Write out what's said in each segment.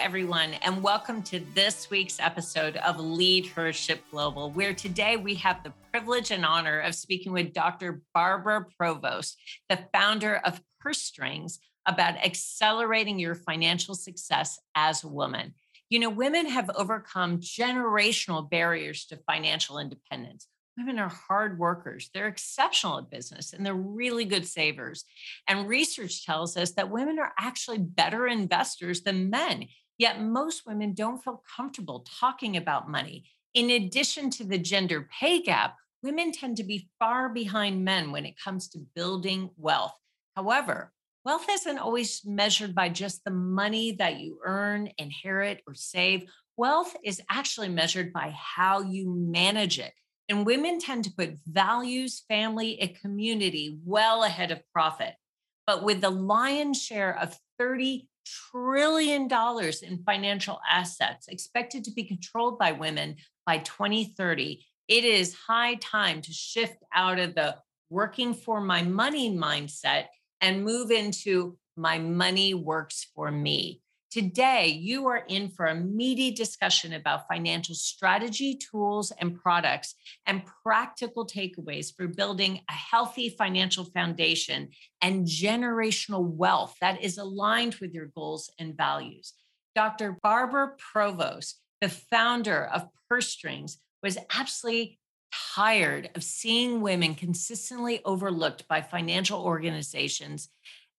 Everyone, and welcome to this week's episode of Lead Leadership Global, where today we have the privilege and honor of speaking with Dr. Barbara Provost, the founder of Purse Strings, about accelerating your financial success as a woman. You know, women have overcome generational barriers to financial independence women are hard workers. They're exceptional at business and they're really good savers. And research tells us that women are actually better investors than men. Yet most women don't feel comfortable talking about money. In addition to the gender pay gap, women tend to be far behind men when it comes to building wealth. However, wealth isn't always measured by just the money that you earn, inherit, or save. Wealth is actually measured by how you manage it. And women tend to put values, family, and community well ahead of profit. But with the lion's share of $30 trillion dollars in financial assets expected to be controlled by women by 2030, it is high time to shift out of the working for my money mindset and move into my money works for me. Today, you are in for a meaty discussion about financial strategy, tools, and products, and practical takeaways for building a healthy financial foundation and generational wealth that is aligned with your goals and values. Dr. Barbara Provost, the founder of Purse Strings, was absolutely tired of seeing women consistently overlooked by financial organizations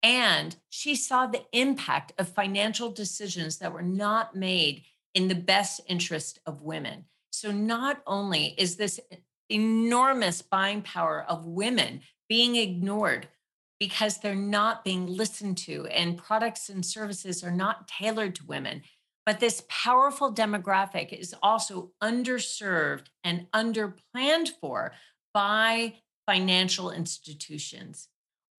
and she saw the impact of financial decisions that were not made in the best interest of women. So, not only is this enormous buying power of women being ignored because they're not being listened to and products and services are not tailored to women, but this powerful demographic is also underserved and underplanned for by financial institutions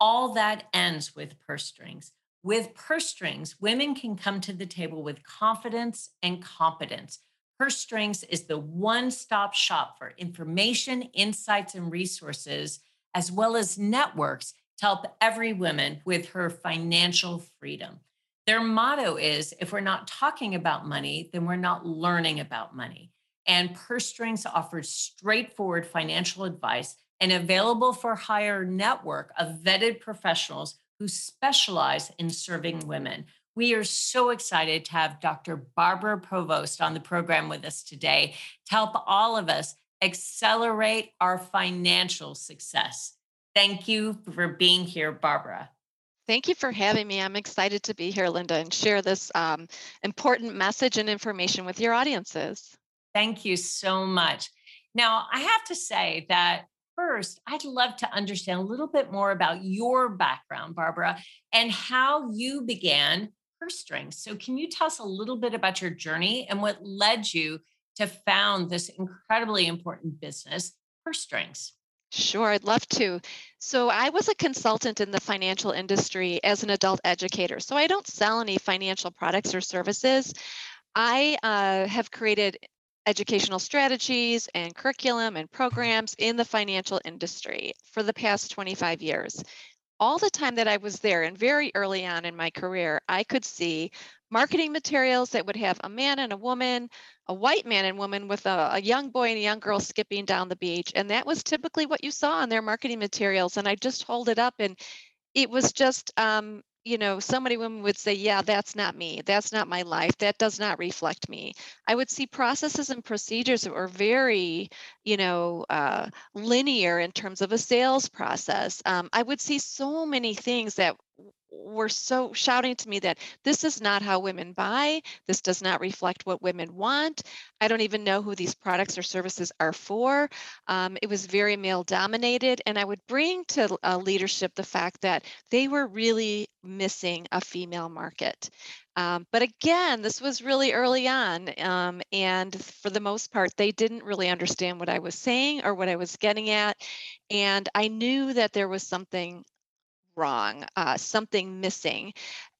all that ends with purse strings. With purse strings, women can come to the table with confidence and competence. Purse Strings is the one stop shop for information, insights, and resources, as well as networks to help every woman with her financial freedom. Their motto is if we're not talking about money, then we're not learning about money. And Purse Strings offers straightforward financial advice an available for hire network of vetted professionals who specialize in serving women. We are so excited to have Dr. Barbara Provost on the program with us today to help all of us accelerate our financial success. Thank you for being here, Barbara. Thank you for having me. I'm excited to be here, Linda, and share this um, important message and information with your audiences. Thank you so much. Now, I have to say that first, I'd love to understand a little bit more about your background, Barbara, and how you began Purse Strings. So, can you tell us a little bit about your journey and what led you to found this incredibly important business, Purse Strings? Sure, I'd love to. So, I was a consultant in the financial industry as an adult educator. So, I don't sell any financial products or services. I uh, have created educational strategies and curriculum and programs in the financial industry for the past 25 years. All the time that I was there and very early on in my career, I could see marketing materials that would have a man and a woman, a white man and woman with a, a, young boy and a young girl skipping down the beach. And that was typically what you saw on their marketing materials. And I just hold it up and it was just um, you know, so many women would say, Yeah, that's not me. That's not my life. That does not reflect me. I would see processes and procedures that were very, you know, uh, linear in terms of a sales process. Um, I would see so many things that were so shouting to me that this is not how women buy. This does not reflect what women want. I don't even know who these products or services are for. Um, it was very male dominated. And I would bring to uh, leadership the fact that they were really missing a female market. Um, but again, this was really early on. Um, and for the most part, they didn't really understand what I was saying or what I was getting at. And I knew that there was something wrong, uh, something missing.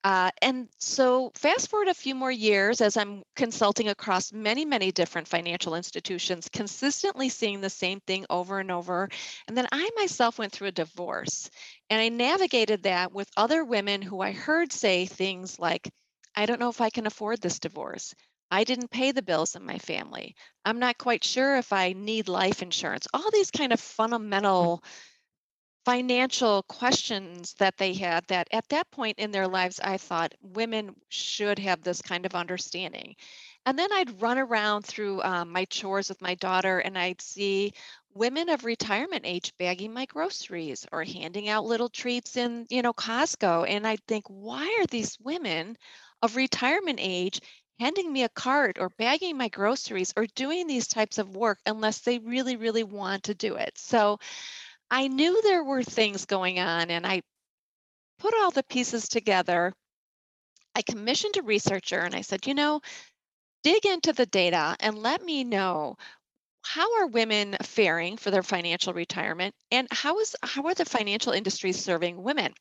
Uh, and so, fast forward a few more years as I'm consulting across many, many different financial institutions, consistently seeing the same thing over and over. And then I myself went through a divorce and I navigated that with other women who I heard say things like, I don't know if I can afford this divorce. I didn't pay the bills in my family. I'm not quite sure if I need life insurance. All these kind of fundamental financial questions that they had that at that point in their lives I thought women should have this kind of understanding. And then I'd run around through um, my chores with my daughter and I'd see women of retirement age bagging my groceries or handing out little treats in, you know, Costco. And I'd think, why are these women of retirement age handing me a cart or bagging my groceries or doing these types of work unless they really, really want to do it? So I knew there were things going on and I put all the pieces together. I commissioned a researcher and I said, you know, dig into the data and let me know how are women faring for their financial retirement and how is how are the financial industries serving women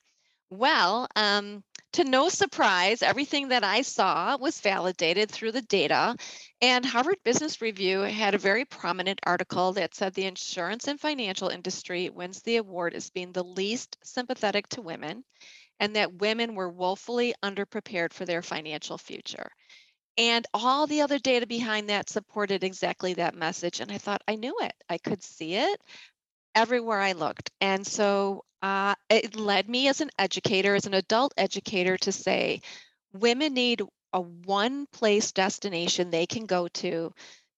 well um, to no surprise everything that i saw was validated through the data and harvard business review had a very prominent article that said the insurance and financial industry wins the award as being the least sympathetic to women and that women were woefully underprepared for their financial future and all the other data behind that supported exactly that message. And I thought, I knew it. I could see it everywhere I looked. And so uh, it led me as an educator, as an adult educator, to say women need a one place destination they can go to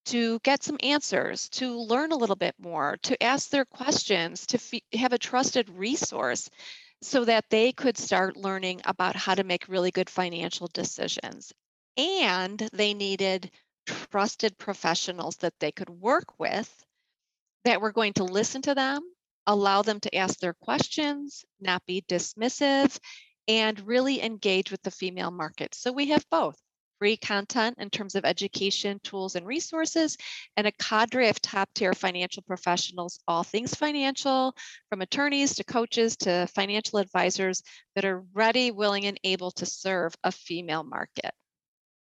to get some answers, to learn a little bit more, to ask their questions, to have a trusted resource so that they could start learning about how to make really good financial decisions. And they needed trusted professionals that they could work with that were going to listen to them, allow them to ask their questions, not be dismissive, and really engage with the female market. So we have both free content in terms of education, tools, and resources, and a cadre of top tier financial professionals, all things financial, from attorneys to coaches to financial advisors that are ready, willing, and able to serve a female market.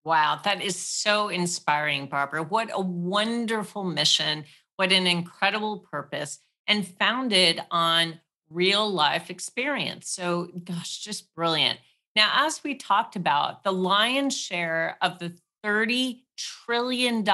Wow, that is so inspiring, Barbara. What a wonderful mission. What an incredible purpose, and founded on real life experience. So, gosh, just brilliant. Now, as we talked about, the lion's share of the $30 trillion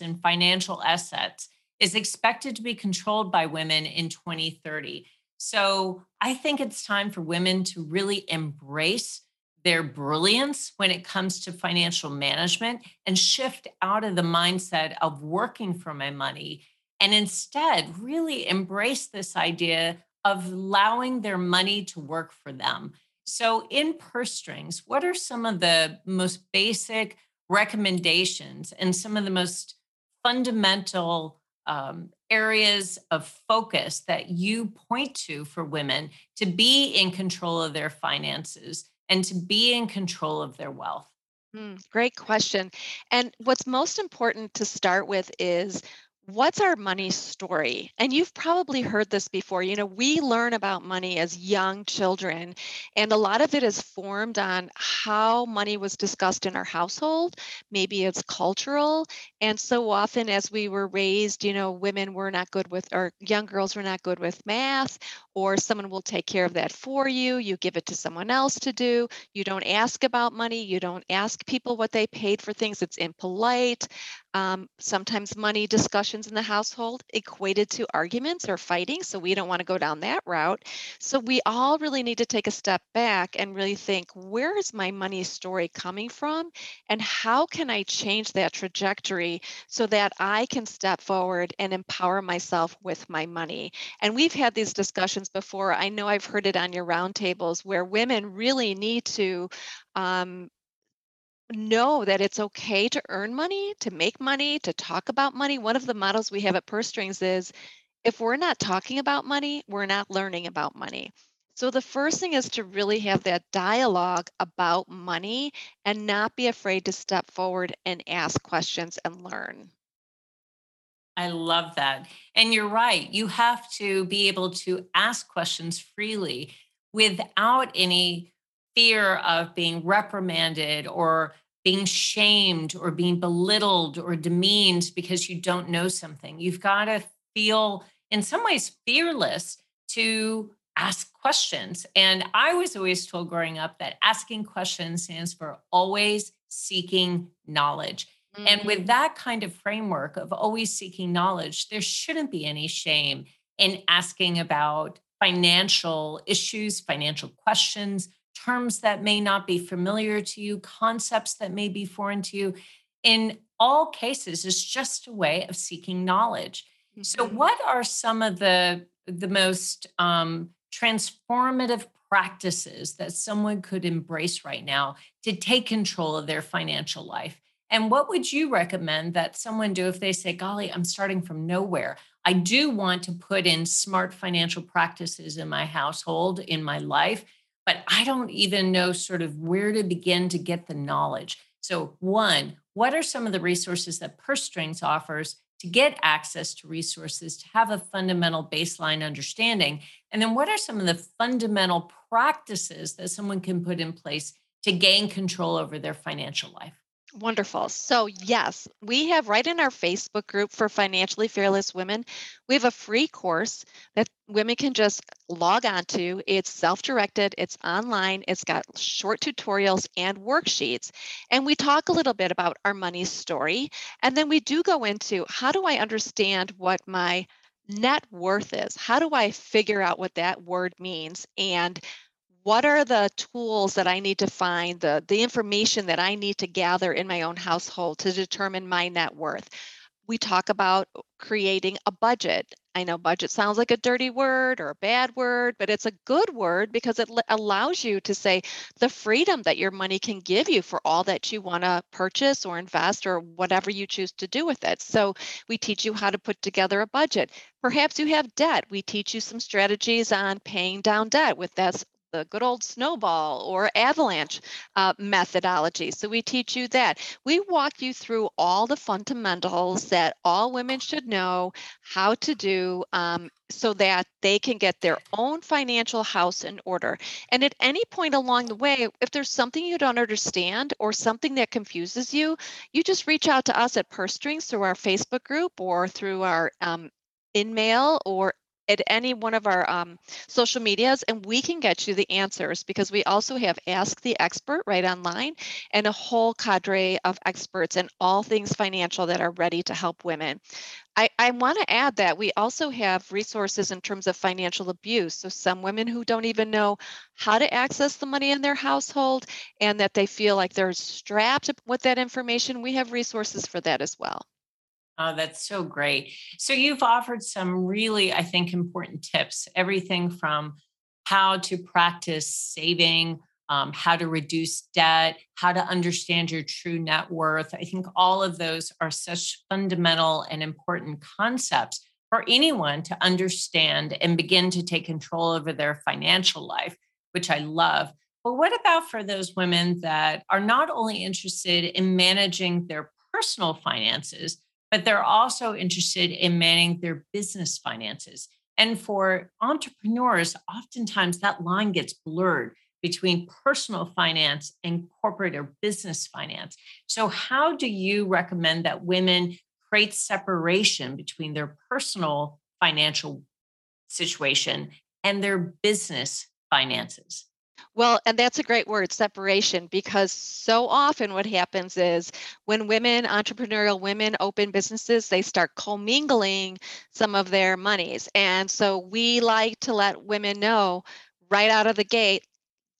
in financial assets is expected to be controlled by women in 2030. So, I think it's time for women to really embrace their brilliance when it comes to financial management and shift out of the mindset of working for my money and instead really embrace this idea of allowing their money to work for them. So, in purse strings, what are some of the most basic recommendations and some of the most fundamental um, areas of focus that you point to for women to be in control of their finances and to be in control of their wealth? Mm, great question. And what's most important to start with is what's our money story? And you've probably heard this before. You know, we learn about money as young children, and a lot of it is formed on how money was discussed in our household. Maybe it's cultural. And so often, as we were raised, you know, women were not good with, or young girls were not good with math, or someone will take care of that for you. You give it to someone else to do. You don't ask about money. You don't ask people what they paid for things. It's impolite. Um, sometimes money discussions in the household equated to arguments or fighting. So we don't want to go down that route. So we all really need to take a step back and really think where is my money story coming from? And how can I change that trajectory so that I can step forward and empower myself with my money? And we've had these discussions before. I know I've heard it on your roundtables where women really need to um, know that it's okay to earn money, to make money, to talk about money. One of the models we have at Purse Strings is if we're not talking about money, we're not learning about money. So the first thing is to really have that dialogue about money and not be afraid to step forward and ask questions and learn. I love that. And you're right. You have to be able to ask questions freely without any fear of being reprimanded or being shamed or being belittled or demeaned because you don't know something. You've got to feel, in some ways, fearless to ask questions. And I was always told growing up that asking questions stands for always seeking knowledge. Mm-hmm. And with mm. that kind of framework of always seeking knowledge, there shouldn't be any shame in asking about financial issues, financial questions, terms that may not be familiar to you, concepts that may be foreign to you. In all cases, it's just a way of seeking knowledge. Mm-hmm. So, what are some of the the most um, transformative practices that someone could embrace right now to take control of their financial life? And what would you recommend that someone do if they say, golly, I'm starting from nowhere? I do want to put in smart financial practices in my household, in my life, but I don't even know sort of where to begin to get the knowledge. So, one, what are some of the resources that Purse Strings offers to get access to resources, to have a fundamental baseline understanding? And then, what are some of the fundamental practices that someone can put in place to gain control over their financial life? Wonderful. So, yes, we have right in our Facebook group for financially fearless women, we have a free course that women can just log on to. It's self directed, it's online, it's got short tutorials and worksheets. And we talk a little bit about our money story. And then we do go into how do I understand what my net worth is? How do I figure out what that word means? And what are the tools that I need to find, the, the information that I need to gather in my own household to determine my net worth? We talk about creating a budget. I know budget sounds like a dirty word or a bad word, but it's a good word because it allows you to say the freedom that your money can give you for all that you want to purchase or invest or whatever you choose to do with it. So we teach you how to put together a budget. Perhaps you have debt. We teach you some strategies on paying down debt with that the good old snowball or avalanche uh, methodology. So we teach you that. We walk you through all the fundamentals that all women should know how to do um, so that they can get their own financial house in order. And at any point along the way, if there's something you don't understand or something that confuses you, you just reach out to us at Purse Strings through our Facebook group or through our um, InMail or at any one of our um, social medias and we can get you the answers because we also have Ask the Expert right online and a whole cadre of experts in all things financial that are ready to help women. I, I want to add that we also have resources in terms of financial abuse. So, some women who don't even know how to access the money in their household and that they feel like they're strapped with that information, we have resources for that as well. Oh, that's so great. So you've offered some really, I think, important tips, everything from how to practice saving, um, how to reduce debt, how to understand your true net worth. I think all of those are such fundamental and important concepts for anyone to understand and begin to take control over their financial life, which I love. But what about for those women that are not only interested in managing their personal finances, but they're also interested in managing their business finances. And for entrepreneurs, oftentimes that line gets blurred between personal finance and corporate or business finance. So, how do you recommend that women create separation between their personal financial situation and their business finances? Well, and that's a great word, separation, because so often what happens is when women, entrepreneurial women, open businesses, they start commingling some of their monies. And so we like to let women know right out of the gate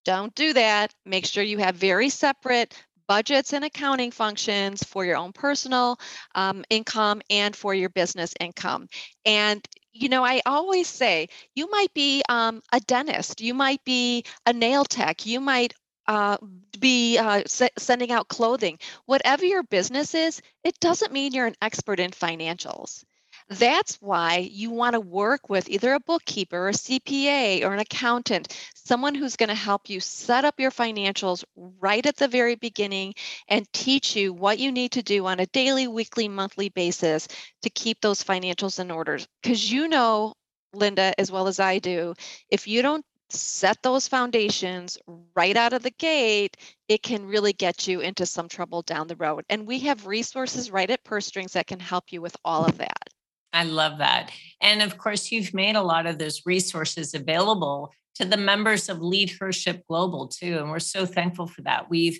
don't do that. Make sure you have very separate budgets and accounting functions for your own personal um, income and for your business income. And you know, I always say you might be um, a dentist, you might be a nail tech, you might uh, be uh, sending out clothing. Whatever your business is, it doesn't mean you're an expert in financials. That's why you want to work with either a bookkeeper, or a CPA, or an accountant, someone who's going to help you set up your financials right at the very beginning and teach you what you need to do on a daily, weekly, monthly basis to keep those financials in order. Because you know, Linda, as well as I do, if you don't set those foundations right out of the gate, it can really get you into some trouble down the road. And we have resources right at Purse Strings that can help you with all of that. I love that. And of course, you've made a lot of those resources available to the members of Leadership Global too. And we're so thankful for that. We've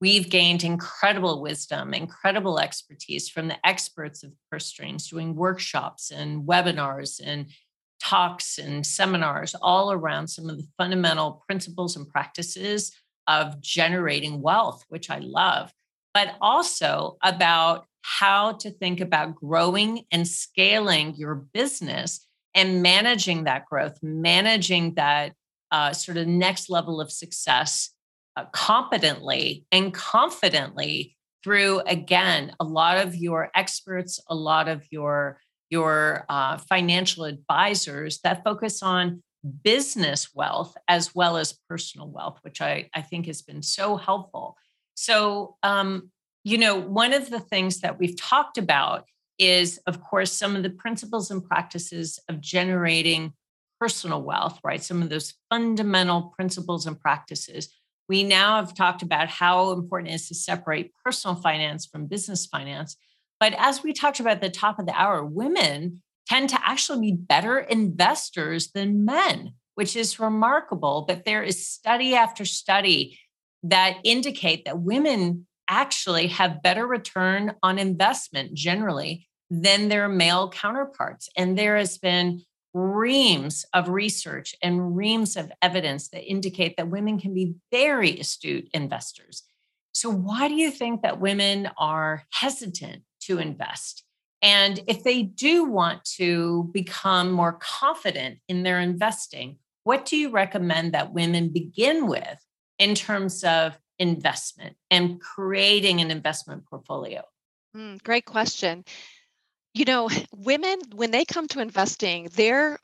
we've gained incredible wisdom, incredible expertise from the experts of Purse Strings doing workshops and webinars and talks and seminars all around some of the fundamental principles and practices of generating wealth, which I love, but also about how to think about growing and scaling your business and managing that growth, managing that uh, sort of next level of success uh, competently and confidently through again a lot of your experts a lot of your your uh, financial advisors that focus on business wealth as well as personal wealth which i, I think has been so helpful. So um, you know, one of the things that we've talked about is, of course, some of the principles and practices of generating personal wealth, right? Some of those fundamental principles and practices. We now have talked about how important it is to separate personal finance from business finance. But as we talked about at the top of the hour, women tend to actually be better investors than men, which is remarkable. But there is study after study that indicate that women actually have better return on investment generally than their male counterparts. And there has been reams of research and reams of evidence that indicate that women can be very astute investors. So, why do you think that women are hesitant to invest? And if they do want to become more confident in their investing, what do you recommend that women begin with in terms of investment and creating an investment portfolio? Mm, great question. You know, women, when they come to investing, their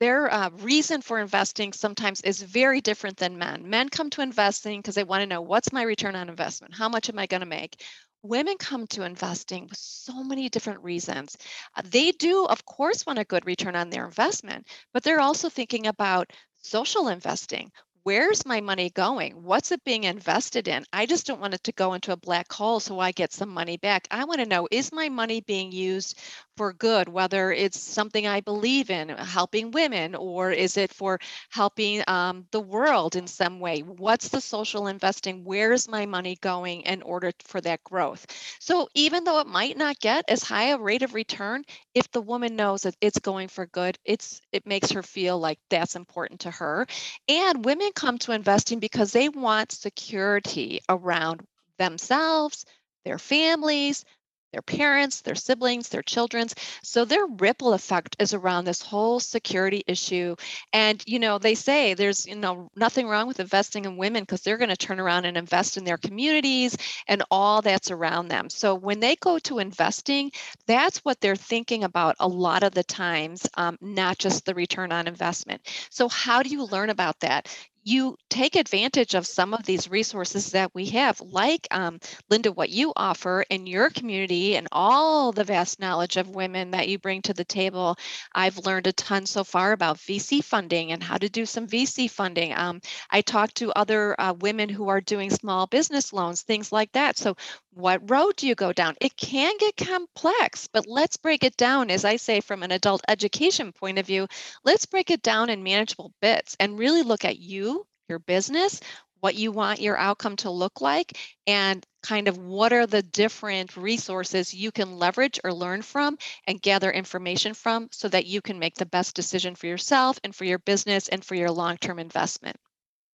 their uh, reason for investing sometimes is very different than men. Men come to investing because they want to know what's my return on investment? How much am I going to make? Women come to investing with so many different reasons. Uh, they do, of course, want a good return on their investment, but they're also thinking about social investing where's my money going? What's it being invested in? I just don't want it to go into a black hole so I get some money back. I want to know is my money being used for good, whether it's something I believe in, helping women, or is it for helping um, the world in some way? What's the social investing? Where's my money going in order for that growth? So even though it might not get as high a rate of return, if the woman knows that it's going for good, it's it makes her feel like that's important to her. And women come to investing because they want security around themselves, their families, their parents, their siblings, their children's. So their ripple effect is around this whole security issue. And you know, they say there's you know nothing wrong with investing in women because they're going to turn around and invest in their communities and all that's around them. So when they go to investing, that's what they're thinking about a lot of the times, um, not just the return on investment. So how do you learn about that? You take advantage of some of these resources that we have, like um, Linda, what you offer in your community and all the vast knowledge of women that you bring to the table. I've learned a ton so far about VC funding and how to do some VC funding. Um, I talked to other uh, women who are doing small business loans, things like that. So, what road do you go down? It can get complex, but let's break it down, as I say, from an adult education point of view. Let's break it down in manageable bits and really look at you your business, what you want your outcome to look like, and kind of what are the different resources you can leverage or learn from and gather information from so that you can make the best decision for yourself and for your business and for your long term investment.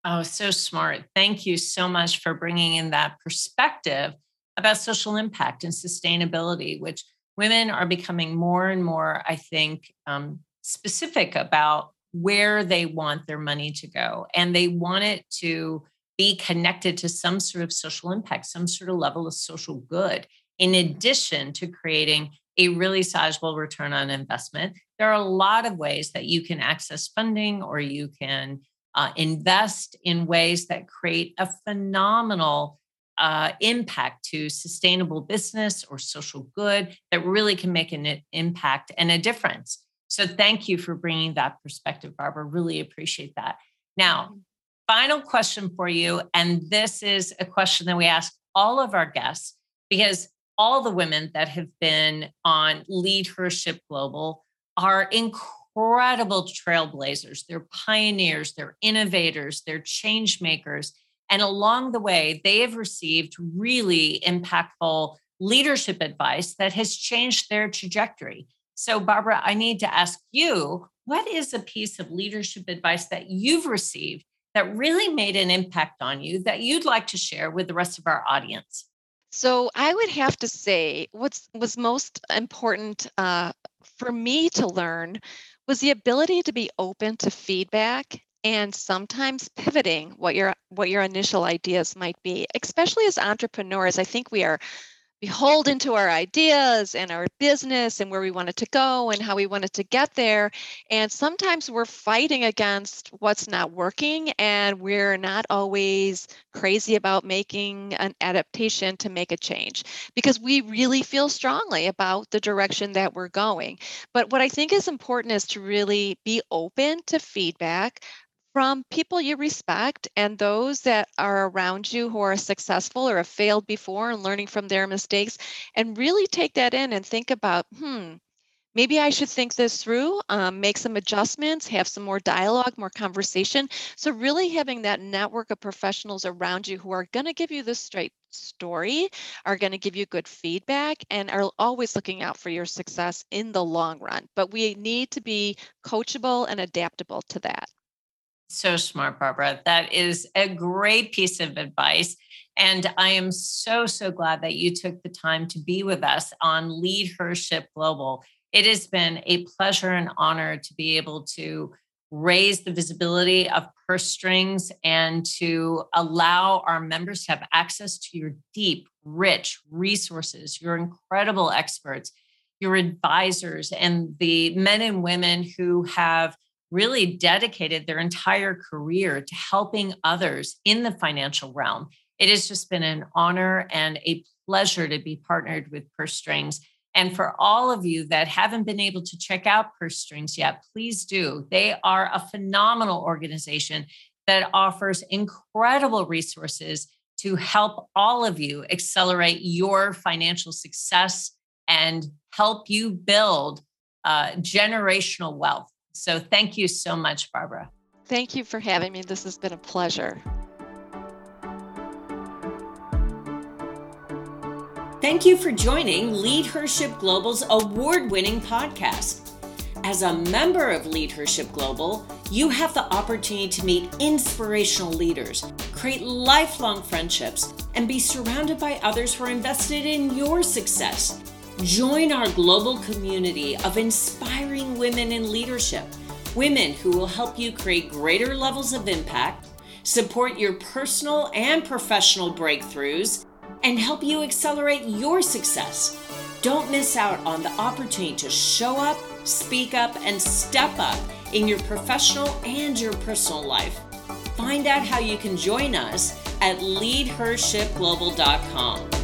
Oh, so smart. Thank you so much for bringing in that perspective about social impact and sustainability, which women are becoming more and more, I think, um, specific about where they want their money to go. And they want it to be connected to some sort of social impact, some sort of level of social good, in addition to creating a really sizable return on investment. There are a lot of ways that you can access funding or you can uh, invest in ways that create a phenomenal uh, impact to sustainable business or social good that really can make an impact and a difference. So, thank you for bringing that perspective, Barbara. Really appreciate that. Now, mm-hmm. final question for you. And this is a question that we ask all of our guests because all the women that have been on Lead Her Global are incredible trailblazers. They're pioneers, they're innovators, they're change makers. And along the way, they have received really impactful leadership advice that has changed their trajectory. So, Barbara, I need to ask you what is a piece of leadership advice that you've received that really made an impact on you that you'd like to share with the rest of our audience? So, I would have to say what's was most important uh, for me to learn was the ability to be open to feedback and sometimes pivoting what your what your initial ideas might be especially as entrepreneurs i think we are beholden to our ideas and our business and where we wanted to go and how we wanted to get there. And sometimes we're fighting against what's not working and we're not always crazy about making an adaptation to make a change because we really feel strongly about the direction that we're going. But what I think is important is to really be open to feedback, from people you respect and those that are around you who are successful or have failed before and learning from their mistakes and really take that in and think about hmm maybe i should think this through um, make some adjustments have some more dialogue more conversation. So really having that network of professionals around you who are going to give you the straight story are going to give you good feedback and are always looking out for your success in the long run. But we need to be coachable and adaptable to that so smart, Barbara. That is a great piece of advice. And I am so, so glad that you took the time to be with us on Lead Her Ship Global. It has been a pleasure and honor to be able to raise the visibility of purse strings and to allow our members to have access to your deep, rich resources, your incredible experts, your advisors, and the men and women who have really dedicated their entire career to helping others in the financial realm. It has just been an honor and a pleasure to be partnered with Purse Strings. And for all of you that haven't been able to check out Purse Strings yet, please do. They are a phenomenal organization that offers incredible resources to help all of you accelerate your financial success and help you build uh, generational wealth. So thank you so much, Barbara. Thank you for having me. This has been a pleasure. Thank you for joining Lead Her Ship Global's award winning podcast. As a member of Lead Her Global, you have the opportunity to meet inspirational leaders, create lifelong friendships, and be surrounded by others who are invested in your success. Join our global community of inspiring women in leadership, women who will help you create greater levels of impact, support your personal and professional breakthroughs, and help you accelerate your success. Don't miss out on the opportunity to show up, speak up, and step up in your professional and your personal life. Find out how you can join us at leadhershipglobal.com.